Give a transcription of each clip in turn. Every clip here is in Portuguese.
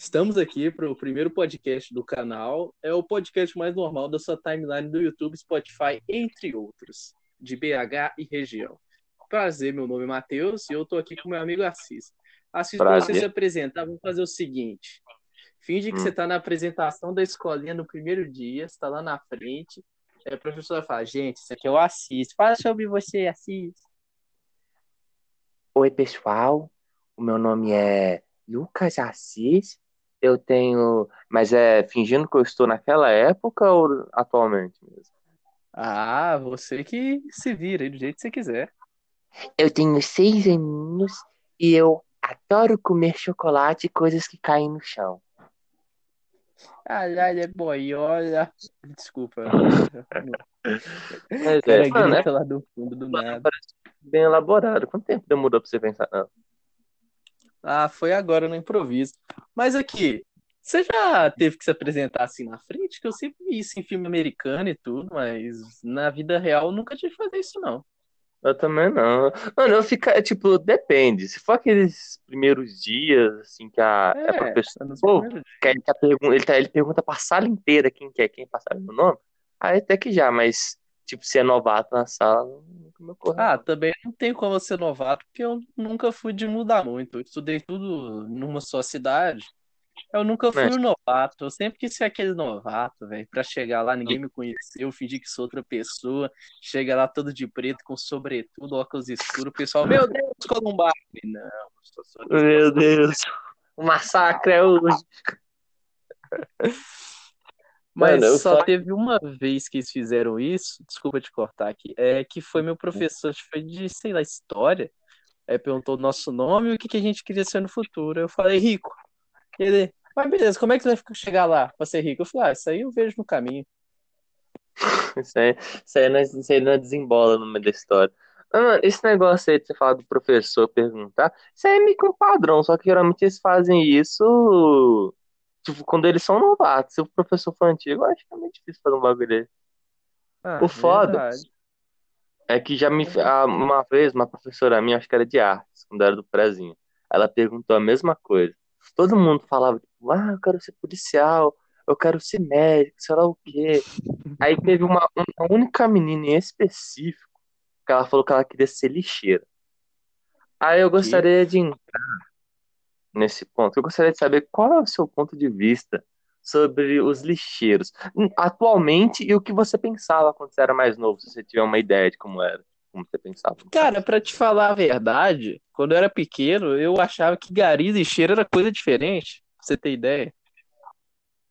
Estamos aqui para o primeiro podcast do canal. É o podcast mais normal da sua timeline do YouTube, Spotify, entre outros, de BH e região. Prazer, meu nome é Matheus e eu estou aqui com meu amigo Assis. Assis, para você se apresentar, vamos fazer o seguinte. Finge que hum. você está na apresentação da escolinha no primeiro dia, está lá na frente. Aí a professora fala, gente, isso aqui é o Assis. Fala sobre você, Assis. Oi, pessoal. O meu nome é Lucas Assis. Eu tenho. Mas é fingindo que eu estou naquela época ou atualmente mesmo? Ah, você que se vira do jeito que você quiser. Eu tenho seis aninhos e eu adoro comer chocolate e coisas que caem no chão. Caralho, é boiola. Desculpa. Mas é, mano, é... lá do fundo do nada. Bem elaborado. Quanto tempo demorou pra você pensar? Não. Ah, foi agora no improviso. Mas aqui, você já teve que se apresentar assim na frente? Que eu sempre vi isso em filme americano e tudo, mas na vida real nunca tive que fazer isso, não. Eu também não. Mano, eu fico, é, tipo, depende. Se for aqueles primeiros dias, assim, que a, é, a professora. Pô, que ele, tá, ele, tá, ele pergunta pra sala inteira quem quer, quem passar o nome. Aí até que já, mas tipo, ser novato na sala, nunca me ocorreu. Ah, também não tem como ser novato, porque eu nunca fui de mudar muito. Eu estudei tudo numa só cidade. Eu nunca fui é. um novato. Eu sempre quis ser aquele novato, velho. Pra chegar lá, ninguém me conheceu, fingir que sou outra pessoa. Chega lá todo de preto, com sobretudo, óculos escuros. O pessoal, meu Deus, Columbar. Não, sou Meu Deus. O massacre é hoje. Mas Mano, só teve uma vez que eles fizeram isso, desculpa te cortar aqui, é que foi meu professor, acho que foi de, sei lá, história. Aí perguntou o nosso nome e o que, que a gente queria ser no futuro. Eu falei, rico. Ele, mas beleza, como é que você vai chegar lá pra ser rico? Eu falei, ah, isso aí eu vejo no caminho. Isso aí, isso aí, não, isso aí não desembola no meio da história. Mano, esse negócio aí de você falar do professor perguntar, isso aí é meio que um padrão, só que geralmente eles fazem isso Tipo, quando eles são novatos. Se o professor for antigo, eu acho que é meio difícil fazer um bagulho desse. Ah, o foda verdade. é que já me. Uma vez, uma professora minha, acho que era de artes, quando era do prézinho, ela perguntou a mesma coisa. Todo mundo falava, tipo, ah, eu quero ser policial, eu quero ser médico, sei lá o quê. Aí teve uma, uma única menina em específico que ela falou que ela queria ser lixeira. Aí eu gostaria de entrar nesse ponto. Eu gostaria de saber qual é o seu ponto de vista sobre os lixeiros atualmente e o que você pensava quando você era mais novo, se você tiver uma ideia de como era, como você pensava. Cara, para te falar a verdade, quando eu era pequeno, eu achava que gari e lixeiro era coisa diferente. Pra você ter ideia?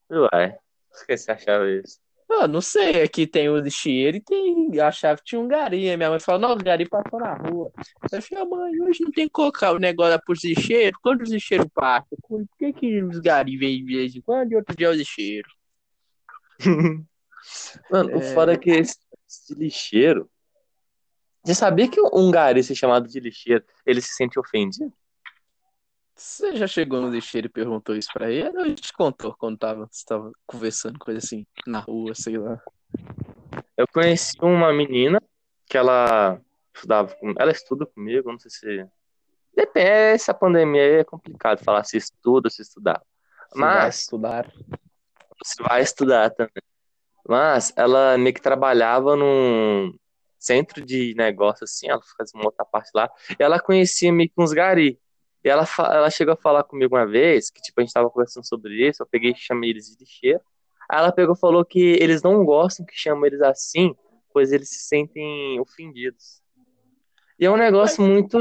Uai, por que você achava isso? Ah, não sei, aqui tem o lixeiro e tem. Achava que tinha um gari. Minha mãe falou, não, o gari passou na rua. Eu falei, mãe, hoje não tem que colocar o negócio pros lixeiros. Quando os lixeiros passam? Por que, que os gari vêm de vez em quando e outro dia é o lixeiro? Mano, é... o foda é que esse, esse lixeiro. Você sabia que um gari ser chamado de lixeiro, ele se sente ofendido? Você já chegou no lixeiro e perguntou isso pra ele? Ou ele te contou quando tava, você tava conversando, coisa assim, na rua, sei lá? Eu conheci uma menina que ela estudava com... ela estuda comigo, não sei se. Depende, essa pandemia aí é complicado falar se estuda ou se estudar. Mas. Vai estudar. Se vai estudar também. Mas ela meio que trabalhava num centro de negócio assim, ela fazia uma outra parte lá, e ela conhecia meio que uns gari. E ela, ela chegou a falar comigo uma vez, que tipo, a gente tava conversando sobre isso, eu peguei e chamei eles de lixeiro. Aí ela pegou e falou que eles não gostam que chamam eles assim, pois eles se sentem ofendidos. E é um negócio muito.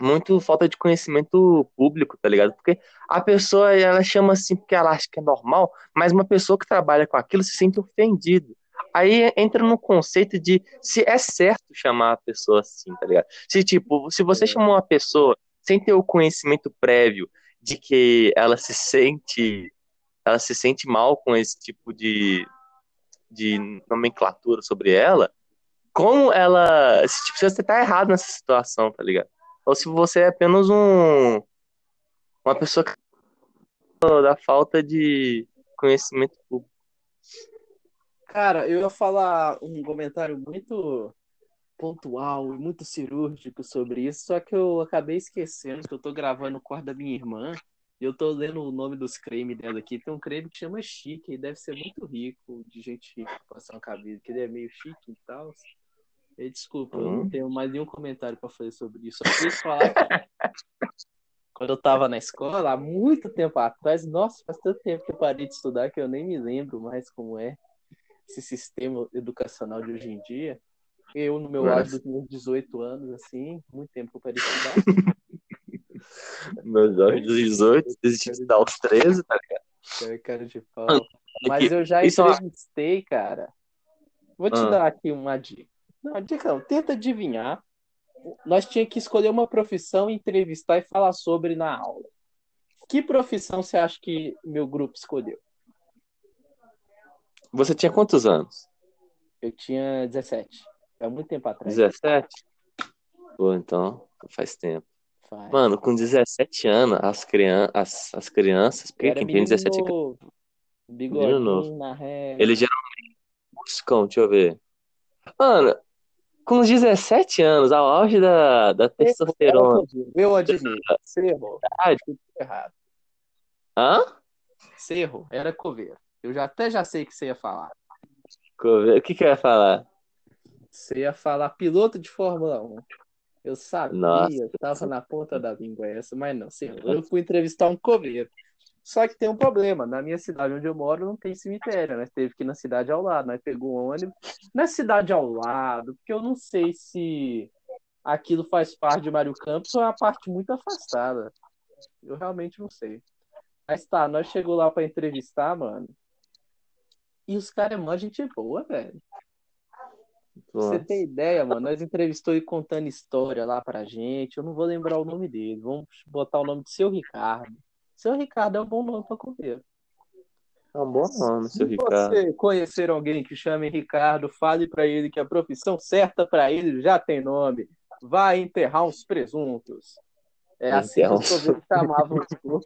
Muito falta de conhecimento público, tá ligado? Porque a pessoa, ela chama assim porque ela acha que é normal, mas uma pessoa que trabalha com aquilo se sente ofendido. Aí entra no conceito de se é certo chamar a pessoa assim, tá ligado? Se, tipo, se você é. chamou uma pessoa sem ter o conhecimento prévio de que ela se sente ela se sente mal com esse tipo de, de nomenclatura sobre ela, como ela. Se, tipo, você tá errado nessa situação, tá ligado? Ou se você é apenas um. Uma pessoa que da falta de conhecimento público. Cara, eu ia falar um comentário muito pontual e muito cirúrgico sobre isso, só que eu acabei esquecendo que eu tô gravando o quarto da minha irmã E eu tô lendo o nome dos cremes dela aqui. Tem um creme que chama Chique, e deve ser muito rico, de gente rica uma cabelo, que ele é meio chique e tal. E, desculpa, eu Hum. não tenho mais nenhum comentário pra fazer sobre isso. Só quis falar que quando eu tava na escola, há muito tempo atrás, nossa, faz tanto tempo que eu parei de estudar que eu nem me lembro mais como é esse sistema educacional de hoje em dia. Eu, no meu auge dos meus 18 anos, assim, muito tempo que eu parei de estudar. Meus olhos dos 18, desde de dar aos 13, tá ligado? Cara, de pau. Mano, Mas eu já isso é entrevistei, cara. Vou te Ah. dar aqui uma dica. Não, dica não, tenta adivinhar. Nós tínhamos que escolher uma profissão, entrevistar e falar sobre na aula. Que profissão você acha que meu grupo escolheu? Você tinha quantos anos? Eu tinha 17. É muito tempo atrás. 17? Pô, então, faz tempo. Faz. Mano, com 17 anos, as, crian as, as crianças, porque quem tem menino 17 anos, novo. Bigodinho novo. na ré. eles geralmente buscam, deixa eu ver. Mano, com os 17 anos, ao auge da, da testosterona. Eu admito. Tudo errado. Hã? Você errou. Era coveiro. Eu já até já sei o que você ia falar. O que que eu ia falar? Você ia falar piloto de Fórmula 1. Eu sabia, Nossa. tava na ponta da língua essa, mas não, senhor. Eu fui entrevistar um coveiro. Só que tem um problema. Na minha cidade onde eu moro não tem cemitério, né? Teve que ir na cidade ao lado. Nós pegou um ônibus. Na cidade ao lado, porque eu não sei se aquilo faz parte de Mário Campos ou é uma parte muito afastada. Eu realmente não sei. Mas tá, nós chegou lá pra entrevistar, mano. E os caras é mó gente boa, velho. Pra você ter ideia, mano, nós entrevistou ele contando história lá pra gente. Eu não vou lembrar o nome dele. Vamos botar o nome de seu Ricardo. Seu Ricardo é um bom nome pra comer. É um bom nome, seu Se Ricardo. você conhecer alguém que chame Ricardo, fale pra ele que a profissão certa pra ele já tem nome. Vai enterrar uns presuntos. É assim que os. Eu,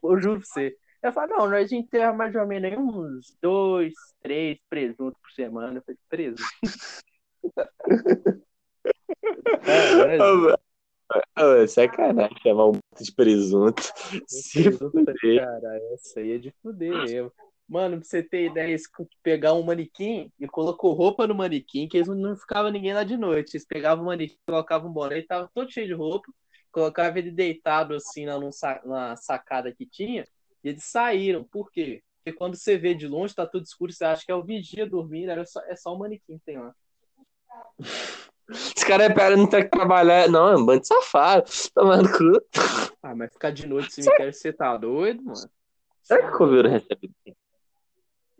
eu juro pra você. Eu falo, não, nós enterramos mais ou menos uns dois, três presuntos por semana. Eu falei, presunto. É, é, ô, sacanagem chamar um monte de presunto. Se presunto, fuder. cara, essa aí é de fuder mesmo. Mano, pra você ter ideia, eles pegar um manequim e colocou roupa no manequim, que eles não ficava ninguém lá de noite. Eles pegavam o manequim, colocavam um boné, ele tava todo cheio de roupa, colocava ele deitado assim sa- na sacada que tinha, e eles saíram. Por quê? Porque quando você vê de longe, tá tudo escuro, você acha que é o vigia dormindo, era só, é só o manequim que tem lá. Esse cara é pera, não tem que trabalhar. Não, é um bando de safado. Tomando cu. Ah, mas ficar de noite no cemitério, você tá doido, mano? Será que o coveiro recebe?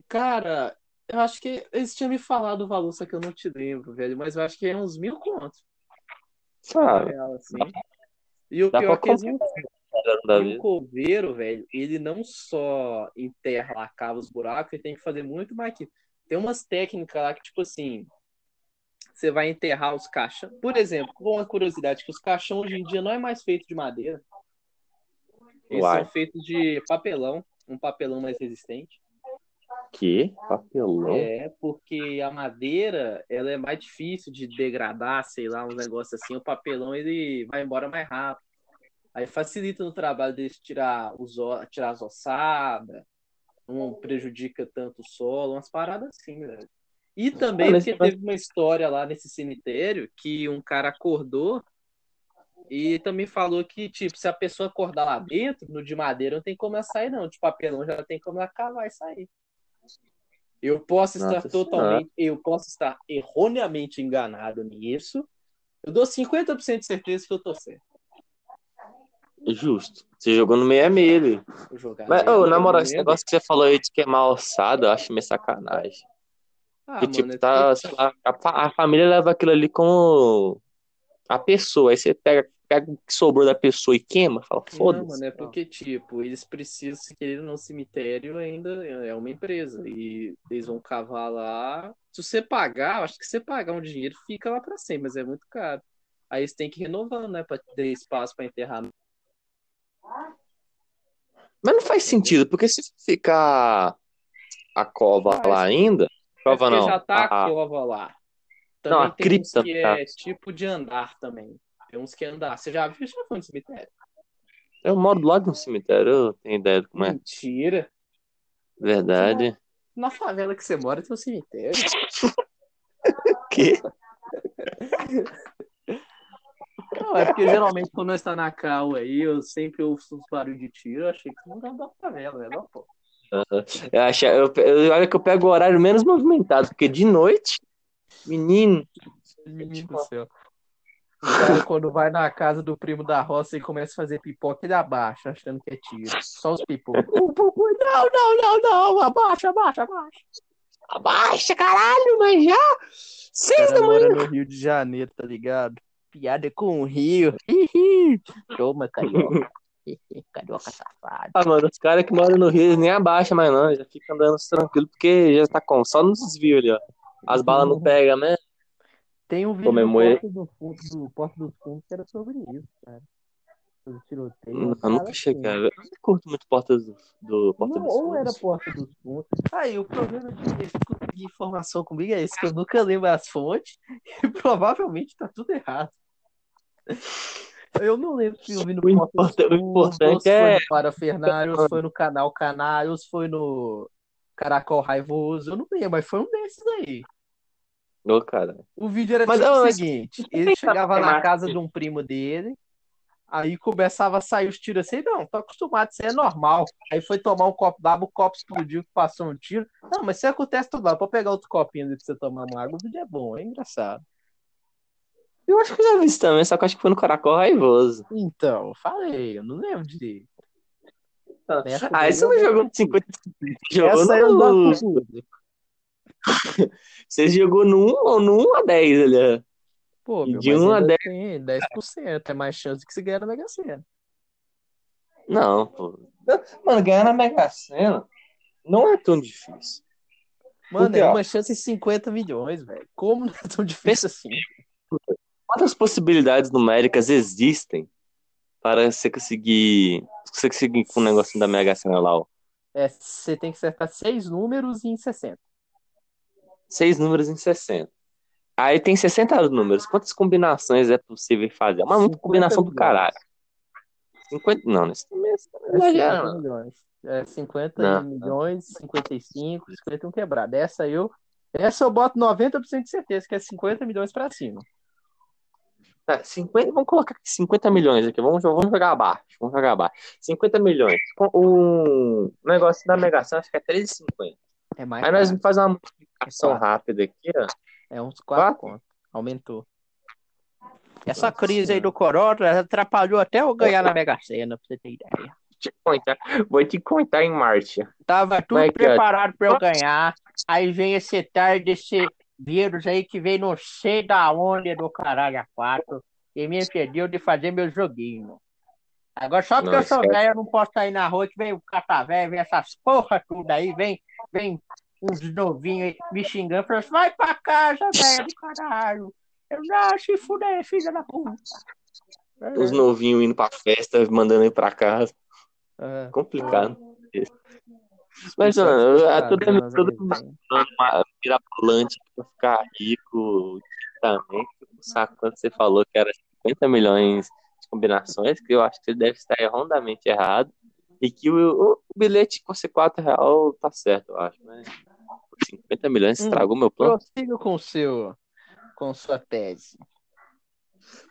Cara, eu acho que eles tinham me falado o valor, só que eu não te lembro, velho. Mas eu acho que é uns mil contos, Ah, real, assim. E o dá pior é que eles não um o coveiro, velho, ele não só enterra lá, cava os buracos, ele tem que fazer muito mais que. Tem umas técnicas lá que, tipo assim, você vai enterrar os caixões. Por exemplo, com uma curiosidade, que os caixões hoje em dia não é mais feito de madeira. Eles Uai. são feitos de papelão, um papelão mais resistente. Que? Papelão? É, porque a madeira, ela é mais difícil de degradar, sei lá, uns negócios assim. O papelão, ele vai embora mais rápido. Aí facilita no trabalho deles tirar, os, tirar as ossadas, não prejudica tanto o solo, umas paradas assim, velho. E também porque teve uma história lá nesse cemitério que um cara acordou e também falou que, tipo, se a pessoa acordar lá dentro, no de madeira, não tem como ela sair, não. De papelão já tem como ela cavar e sair. Eu posso estar Nossa totalmente, eu posso estar erroneamente enganado nisso. Eu dou 50% de certeza que eu tô certo. Justo. Você jogou no meio a meio. Mas, ô, na moral, não esse negócio que você falou aí de queimar a ossada, eu acho meio sacanagem. Ah, mano, tipo, é tá, porque- sei lá, a, a família leva aquilo ali como a pessoa. Aí você pega, pega o que sobrou da pessoa e queima, fala, Não, foda-se. mano, é porque, tipo, eles precisam, se querer no cemitério, ainda é uma empresa. E eles vão cavar lá. Se você pagar, eu acho que se você pagar um dinheiro, fica lá pra sempre, mas é muito caro. Aí eles têm que ir renovando, né? Pra ter espaço pra enterrar. Mas não faz sentido, porque se ficar a cova Faz. lá ainda, cova É não, já tá a- a cova lá. Não, Também a tem uns cripta, que tá. é tipo de andar também. Tem uns que é andar. Você já viu? Já foi no cemitério? Eu moro do lado de um cemitério, eu tenho ideia de como é. Mentira. Verdade. Na favela que você mora tem um cemitério. Que? Não, é porque geralmente quando nós tá na cal aí, eu sempre ouço uns barulhos de tiro. Eu achei que não era da favela, né? Não, pô. Eu acho, eu, eu, olha que eu pego o horário menos movimentado, porque de noite, menino, Menino do céu. O cara, quando vai na casa do primo da roça e começa a fazer pipoca, ele abaixa, achando que é tiro. Só os pipocos. Uh, Não, não, não, não. Abaixa, abaixa, abaixa. abaixa, caralho, mas já O seis da manhã. no Rio de Janeiro, tá ligado? Piada com o Rio. Toma, carioca. carioca safado. Ah, mano, os caras que moram no Rio, eles nem abaixam mais não, já fica andando tranquilo, porque já tá com, só nos desvios ali, ó. As balas não pegam, né? Tem um vídeo do Comemore- Porto, do, do Porto dos Fundos que era sobre isso, cara. Sobre tiroteio. Eu Cara, nunca cheguei, a ver. eu não curto muito Portas do, do Porta Não, dos ou era Fundos. Porta dos Fundos. Aí o problema de conseguir informação comigo é esse, que eu nunca lembro as fontes e provavelmente tá tudo errado. Eu não lembro se eu vi no O importa- o importante foi é- no se foi no Canal Canário, ou se foi no Caracol Raivoso. Eu não lembro, mas foi um desses aí. Ô, cara. O vídeo era Mas, tipo o seguinte: ele chegava na casa de um primo dele, aí começava a sair os tiros assim, não, tô acostumado, isso é normal. Aí foi tomar um copo d'água, o copo explodiu, passou um tiro. Não, mas isso acontece tudo lá, pra pegar outro copinho ali pra você tomar uma água, o vídeo é bom, é engraçado. Eu acho que eu já vi isso também, só que eu acho que foi no Caracol Raivoso. Então, eu falei, eu não lembro direito. Ah, daí isso eu não jogou no 50 Jogou Essa no... Você jogou no 1 ou no 1 a 10 ali, ó. Pô, meu, de mas um a ainda dez- tem 10%, é mais chance que se ganhar na Mega Sena. Não, pô. Mano, ganhar na Mega Sena não é tão difícil. Mano, Porque, é ó, uma chance de 50 milhões, velho. Como não é tão difícil assim? Quantas possibilidades numéricas existem para você conseguir, você conseguir com o negocinho da Mega Sena lá, ó? É, você tem que acertar seis números em 60. Seis números em 60. Aí tem 60 números. Quantas combinações é possível fazer? É uma muita 50 combinação do milhões. caralho. 50, não, nesse você tá É 50 exagerando, não. milhões. É 50 Não. milhões, 55, 51 quebrado. Essa eu, essa eu boto 90% de certeza, que é 50 milhões pra cima. Tá, 50, vamos colocar aqui 50 milhões aqui. Vamos, vamos jogar abaixo. Vamos jogar abaixo. 50 milhões. O negócio da Mega Sena acho que é 3,50. É mais Aí nós vamos fazer uma multiplicação É rápida aqui, ó. É uns 4 Quatro? conto. Aumentou. Essa crise aí do corona atrapalhou até eu ganhar na Mega Sena, pra você ter ideia. Te contar. Vou te contar em marcha. Tava tudo Vai, cara. preparado pra eu ganhar. Aí vem esse tarde desse vírus aí que veio não sei da onde do caralho a quatro e me impediu de fazer meu joguinho. Agora só porque eu Nossa, sou cara. velho, eu não posso sair na rua que vem o catavé, vem essas porra tudo aí, vem, vem uns novinhos me xingando, falando assim, vai pra casa, velho do caralho. Eu não, se fuder, filha da puta. Os novinhos indo pra festa, mandando ir pra casa. É. Complicado. Mas, mano, é tudo, Tá, tudo né, velho? uma mirabolante pra ficar rico também. Saco quando você falou que era 50 milhões de combinações, que eu acho que ele deve estar errondamente errado. E que o, o bilhete por ser 4 real tá certo, eu acho. Mas por 50 milhões Hum. estragou meu plano. Prossiga com seu, com sua tese.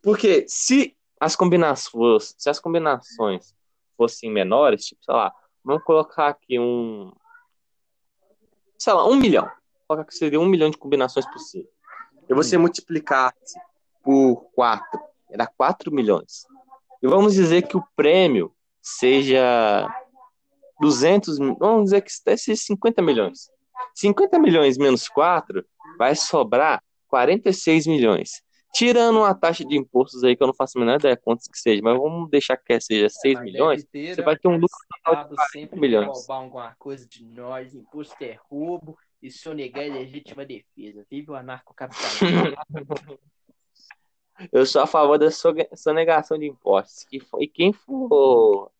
Porque se as combinações, se as combinações fossem menores, tipo, sei lá, vamos colocar aqui um, sei lá, um milhão. Vou colocar que seria um milhão de combinações possíveis. E você multiplicasse por quatro, dá 4 milhões. E vamos dizer que o prêmio seja 200, mil- vamos dizer que seja 50 milhões. 50 milhões menos 4 vai sobrar 46 milhões. Tirando uma taxa de impostos aí que eu não faço a menor ideia quantos que seja, mas vamos deixar que seja 6 Mas milhões, ter, você vai ter um lucro total de Estado 40 sempre milhões. vai roubar alguma coisa de nós, imposto é roubo e sonegar é legítima defesa. Vive o anarcocapitalismo. Eu sou a favor da sonegação de impostos. E quem for,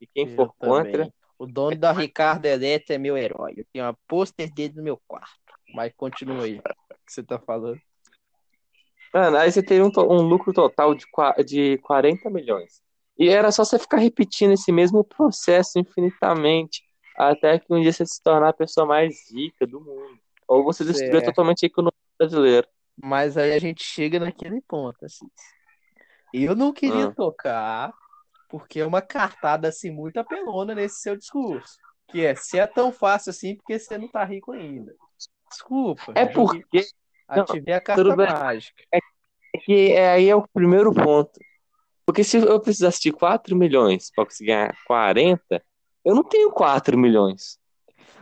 e quem Eu for contra. O dono da Ricardo Eletro é meu herói. Eu tenho uma pôster dele no meu quarto. Mas continua aí. O que você tá falando? Mano, aí você teria um, um lucro total de, de 40 milhões. E era só você ficar repetindo esse mesmo processo infinitamente, até que um dia você se tornar a pessoa mais rica do mundo. Ou você destruir Certo. totalmente a economia brasileira. Mas aí a gente chega naquele ponto, assim. Eu não queria Ah. tocar, porque é uma cartada assim muito apelona nesse seu discurso. Que é, se é tão fácil assim, porque você não tá rico ainda. Desculpa. É joguei- porque Ativei a carta mágica. é que é, aí é o primeiro ponto. Porque se eu precisasse de 4 milhões para conseguir ganhar 40, eu não tenho 4 milhões.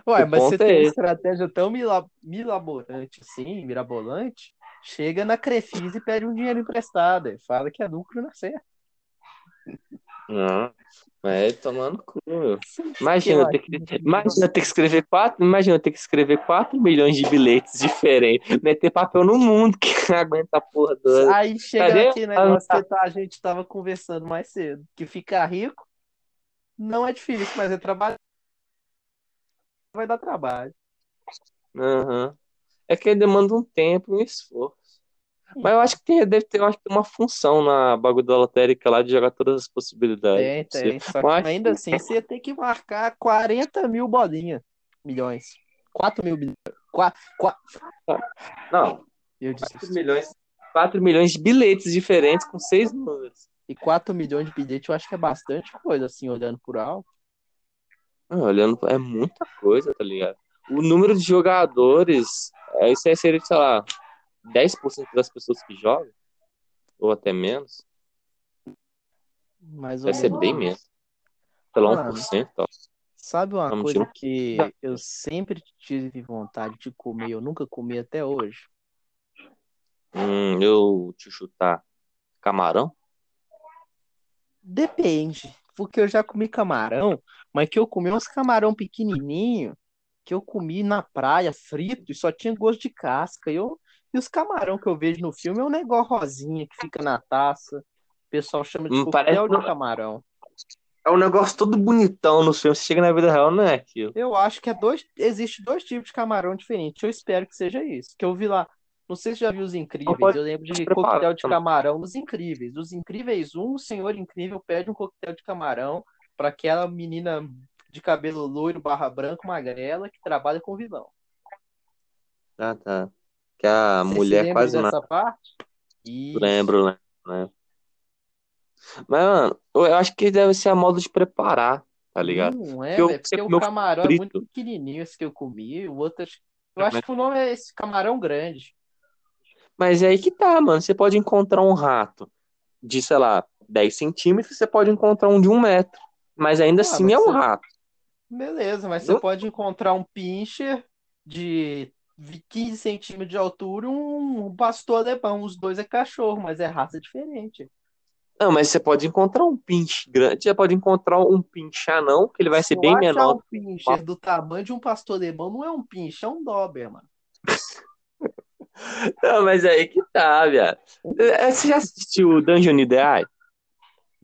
Ué, O mas você é tem uma estratégia tão mila- milaborante assim, mirabolante, chega na Crefisa e pede um dinheiro emprestado. e Fala que é lucro na certa. Não, é tomando cu, meu. Imagina, eu ter que, imagina ter que escrever quatro, imagina ter que escrever 4 milhões de bilhetes diferentes, meter papel no mundo que não aguenta a porra toda. Aí chega Cadê? naquele negócio que tá- a gente tava conversando mais cedo, que ficar rico não é difícil, mas é trabalho. Vai dar trabalho. Aham. É que demanda um tempo e um esforço. Mas eu acho que tem, deve ter, eu acho que uma função na bagulho da lotérica lá de jogar todas as possibilidades. Tem, tem. Só que Mas- ainda assim você ia ter que marcar 40 mil bolinhas. Milhões. 4 mil bilhões. 4, Não, eu 4 disse. milhões, 4 milhões de bilhetes diferentes com seis números. E 4 milhões de bilhetes eu acho que é bastante coisa, assim, olhando por alto. Ah, Olhando, é muita coisa, tá ligado? O número de jogadores, é, isso aí seria, sei lá, 10% das pessoas que jogam, ou até menos. Mais ou Deve ser menos. bem menos. Sei lá, Mano. 1%. Ó. Sabe uma Vamos coisa tirar. que eu sempre tive vontade de comer, eu nunca comi até hoje? Hum, eu te chutar. Camarão? Depende, porque eu já comi camarão, mas que eu comi uns camarão pequenininho, que eu comi na praia frito e só tinha gosto de casca. E, eu, e os camarão que eu vejo no filme é um negócio rosinha que fica na taça. O pessoal chama de Hum, coquetel de camarão. É um negócio todo bonitão no filme. Você chega na vida real, não é aquilo. Eu acho que é dois, existe dois tipos de camarão diferentes. Eu espero que seja isso. Que eu vi lá. Não sei se já viu os incríveis. pode Eu lembro de coquetel de camarão nos incríveis. Dos incríveis, um, o senhor incrível pede um coquetel de camarão para aquela menina de cabelo loiro barra branco magrela que trabalha com vilão. Ah, tá. Que a Você mulher quase nada. parte? Isso. Lembro, lembro, lembro. Mas, mano, eu acho que deve ser a modo de preparar, tá ligado? Não é, Porque eu- você porque o camarão é muito pequenininho esse que eu comi. O outro, eu acho que o nome é esse camarão grande. Mas é aí que tá, mano. Você pode encontrar um rato de, sei lá, 10 centímetros, você pode encontrar um de um metro. Mas ainda Ah, assim mas é um você- rato. Beleza, mas você Não- pode encontrar um pincher de 15 centímetros de altura e um pastor alemão. Os dois é cachorro, mas é raça diferente. Não, mas você pode encontrar um pinche grande, você pode encontrar um pinche anão, que ele vai Se ser eu bem menor. um pincher do tamanho de um pastor alemão, não é um pincher, é um Doberman. Não, mas é aí que tá, viado. É, Você já assistiu Dungeon Ideai?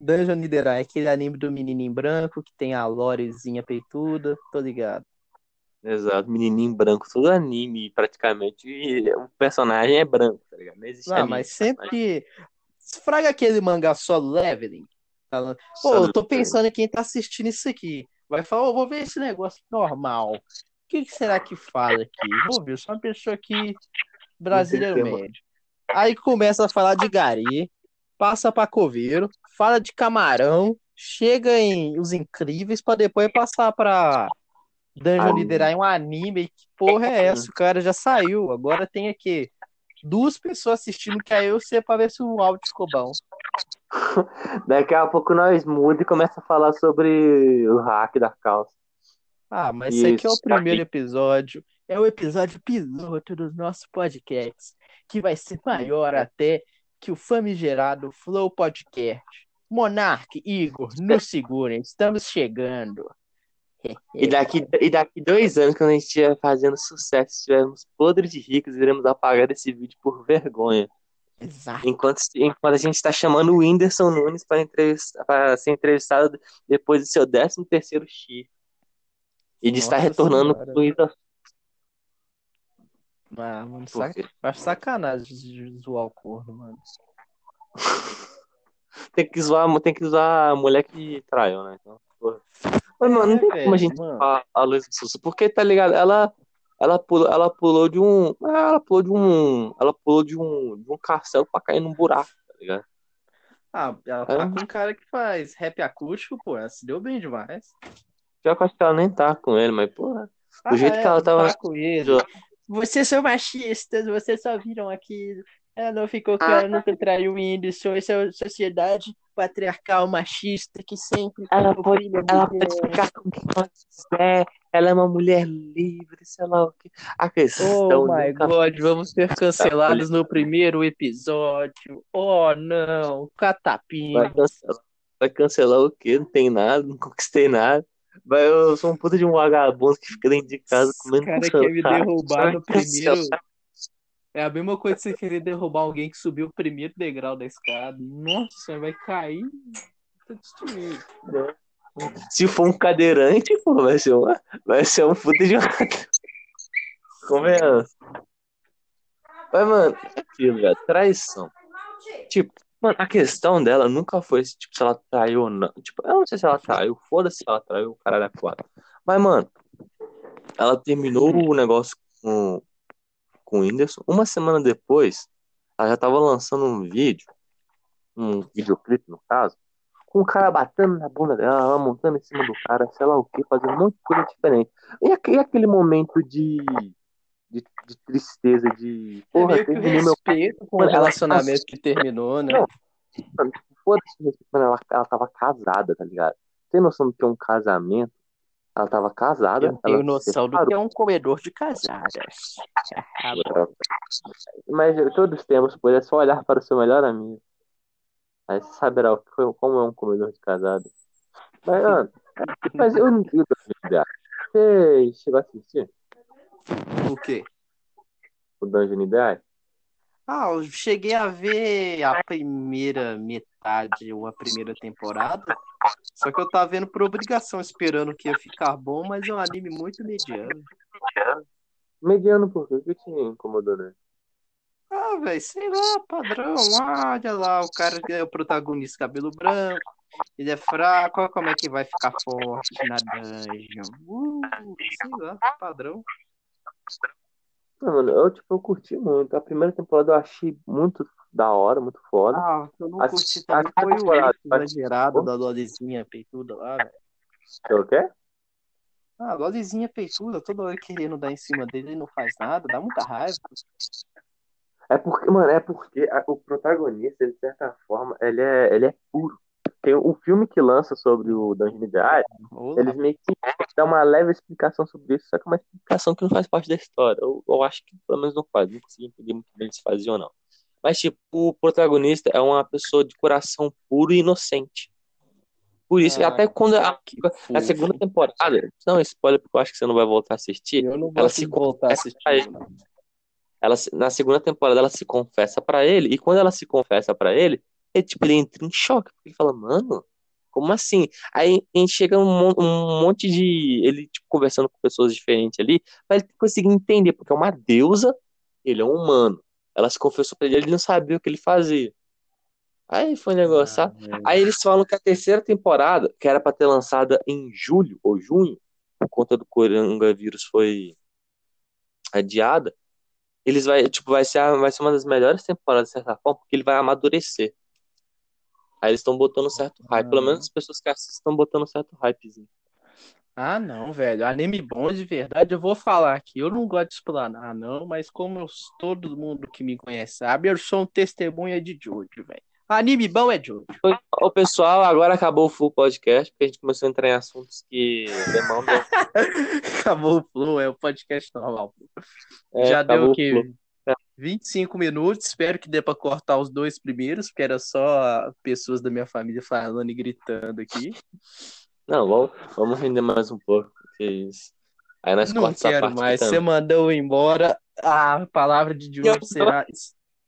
Dungeon Niderai, é aquele anime do menininho branco que tem a lorezinha peituda, tô ligado. Exato, menininho branco, todo anime praticamente, e o personagem é branco, tá ligado? Não existe Ah, anime. mas sempre. Fraga aquele mangá solo leveling. Falando, Pô, Só- eu tô pensando em quem tá assistindo isso aqui. Vai falar, ô, vou ver esse negócio normal. O que, que será que fala aqui? Vou ver, sou uma pessoa aqui, brasileiro médio. Aí começa a falar de gari, passa pra coveiro, fala de camarão, chega em Os Incríveis pra depois passar pra Dungeon liderar em um anime. Que porra é essa? O cara já saiu. Agora tem aqui duas pessoas assistindo que aí eu sei pra ver se o áudio ficou bom. Daqui a pouco nós muda e começa a falar sobre o hack da calça. Ah, mas esse aqui é o Isso, primeiro episódio. É o episódio piloto dos nossos podcasts, que vai ser maior até que o famigerado Flow Podcast. Monark, Igor, nos segurem, estamos chegando. E daqui, e daqui dois anos, quando a gente estiver fazendo sucesso, estivermos podres de ricos, iremos apagar esse vídeo por vergonha. Exato. Enquanto, enquanto a gente está chamando o Whindersson Nunes para entrevistar, para ser entrevistado depois do seu 13 terceiro chifre. E de estar Nossa retornando Senhora. com o Isa Ah, mano, sac... acho sacanagem de zoar o corno, mano. tem que zoar, tem que zoar a mulher que traiu, né? Então, porra. Mas, mano, não tem É, como a gente mano. falar a Luísa Souza, porque, tá ligado? Ela, ela, pulou, ela pulou de um. ah, Ela pulou de um. Ela pulou de um, de um castelo pra cair num buraco, tá ligado? Ah, ela tá com um cara que faz rap acústico, pô. Ela se deu bem demais. Já que eu acho que ela nem tá com ele, mas, porra. Ah, jeito é, que ela tava- tá com ele. Vocês são machistas, vocês só viram aquilo. Ela não ficou Ah. ela, nunca traiu o Whindersson. Essa é uma sociedade patriarcal machista que sempre Ela pode, ela pode ficar com quem ela quiser. Ela é uma mulher livre, sei lá o que. A questão Oh my god, vamos ser cancelados no primeiro episódio. Oh não, vai catapinha. cancelar. Vai cancelar o quê? Não tem nada, não conquistei nada. Vai, eu sou um puta de um vagabundo que fica dentro de casa comendo cara cachorro. quer me Cara, derrubar vai no primeiro. É a mesma coisa que você querer derrubar alguém que subiu o primeiro degrau da escada. Nossa, vai cair. Tá destruído. Se for um cadeirante, pô, vai ser, uma, vai ser um puta de um. Convenhamos. Mas, mano, é aquilo, velho. Traição. Tipo, mano, a questão dela nunca foi tipo, se ela traiu ou não. Tipo, eu não sei se ela traiu, foda-se se ela traiu, o cara é foda. Mas, mano, ela terminou o negócio com, com o Whindersson. Uma semana depois, ela já tava lançando um vídeo, um videoclipe, no caso, com o cara batendo na bunda dela, ela montando em cima do cara, sei lá o que, fazendo um monte de coisa diferente. E, aque- aquele momento de, de, de tristeza, de. É Porra, meio que o terminei meu respeito com o Mano, ela- relacionamento que terminou, né? Foda-se, respeito, mano, ela, ela tava casada, tá ligado? Tem noção do que é um casamento? Ela tava casada. Eu tenho noção do separou. que é um comedor de casadas. Ah, bom. Mas todos temos, pois é só olhar para o seu melhor amigo. Aí você saberá o que foi, como é um comedor de casado. Mas, mano, mas eu não digo da Você chegou a assistir O quê? o Dungeon Ideais? Ah, eu cheguei a ver a primeira metade ou a primeira temporada. Só que eu tava vendo por obrigação, esperando que ia ficar bom, mas é um anime muito mediano. Mediano por quê? O que te incomodou, né? Ah, velho, sei lá, padrão. Olha lá, o cara que é o protagonista cabelo branco. Ele é fraco, como é que vai ficar forte na dungeon. Uh, sei lá, padrão. Não, mano, eu, tipo, eu curti muito. A primeira temporada eu achei muito da hora, muito foda. Ah, eu não A- curti também foi o esse exagerado da Lolizinha peituda lá, velho. O quê? Ah, Lolizinha peituda, toda hora querendo dar em cima dele, ele não faz nada, dá muita raiva. É porque, mano, é porque a- o protagonista, de certa forma, ele é, ele é puro. Tem o filme que lança sobre o Dungeon Olá. eles meio que dão uma leve explicação sobre isso, só que é uma explicação que não faz parte da história. Eu, eu acho que pelo menos não faz, não consegui entender muito bem se fazia ou não. Mas, tipo, o protagonista é uma pessoa de coração puro e inocente. Por isso, Ah, até quando a, a segunda temporada, não, spoiler, porque eu acho que você não vai voltar a assistir. Eu não ela gosto se voltar a assistir. Ela, na segunda temporada ela se confessa pra ele, e quando ela se confessa pra ele, ele, tipo, ele entra em choque, porque ele fala, mano, como assim? Aí a gente chega um, um monte de. Ele, tipo, conversando com pessoas diferentes ali, pra ele conseguir entender, porque é uma deusa, ele é um humano. Ela se confessou pra ele, ele não sabia o que ele fazia. Aí foi um negócio, sabe? Ah. Aí eles falam que a terceira temporada, que era pra ter lançada em julho ou junho, por conta do coronavírus foi adiada, eles vai, tipo, vai ser, vai ser uma das melhores temporadas de certa forma, porque ele vai amadurecer. Aí eles estão botando certo hype, pelo menos as pessoas que assistem estão botando certo hypezinho. Ah, não, velho. Anime bom de verdade, eu vou falar aqui. Eu não gosto de explanar, não, mas como eu- todo mundo que me conhece sabe, eu sou um testemunha de Jojo, velho. Anime bom é Jojo. Ô pessoal, agora acabou o full podcast, porque a gente começou a entrar em assuntos que demandam. Acabou o flow, é o podcast normal. É, Já deu o o quê? Flow. 25 minutos. Espero que dê pra cortar os dois primeiros, porque era só pessoas da minha família falando e gritando aqui. Não, vamos, vamos render mais um pouco, que isso. Aí nós Não quero parte mais. também. Você mandou embora. A palavra de Jojo Eu- será,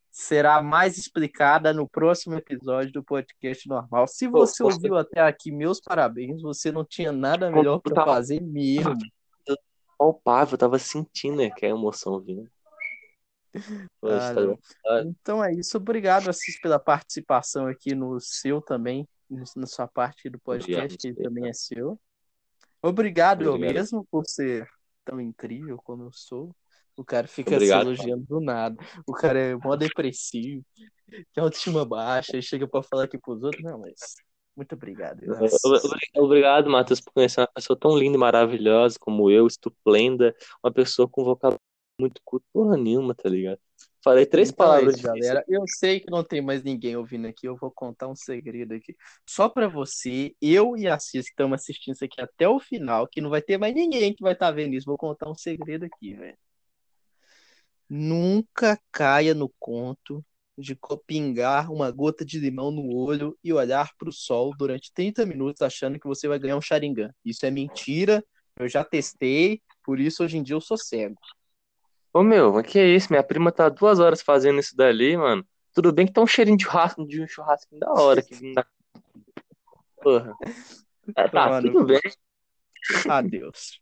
será mais explicada no próximo episódio do podcast normal. Se você ouviu até aqui, meus parabéns. Você não tinha nada melhor Tá. fazer mesmo. palpável, eu tava sentindo né, que é a emoção vindo. Ah, tá. Então é isso. Obrigado, Assis, pela participação aqui no seu também, na sua parte do podcast, que também é seu. Obrigado eu Obrigado. mesmo por ser tão incrível como eu sou. O cara fica Obrigado, se elogiando do nada. O cara é mó depressivo, tem autoestima baixa, e chega pra falar aqui pros outros. Não, mas muito obrigado. Obrigado, Matheus, por conhecer uma pessoa tão linda e maravilhosa como eu, estupenda, uma pessoa com vocabulário muito culto, porra nenhuma, tá ligado? Falei três Então é palavras isso, difíceis. galera. Eu sei que não tem mais ninguém ouvindo aqui. Eu vou contar um segredo aqui. Só pra você, eu e a Cis que estamos assistindo isso aqui até o final, que não vai ter mais ninguém que vai estar vendo isso. Vou contar um segredo aqui, velho. Nunca caia no conto de pingar uma gota de limão no olho e olhar pro sol durante 30 minutos achando que você vai ganhar um Sharingan. Isso é mentira. Eu já testei, por isso hoje em dia eu sou cego. Ô meu, mas que é isso? Minha prima tá duas horas fazendo isso dali, mano. Tudo bem que tá um cheirinho de churrasco, de um churrasco da hora que dá. Porra. É, tá, Mano. tudo bem. Adeus.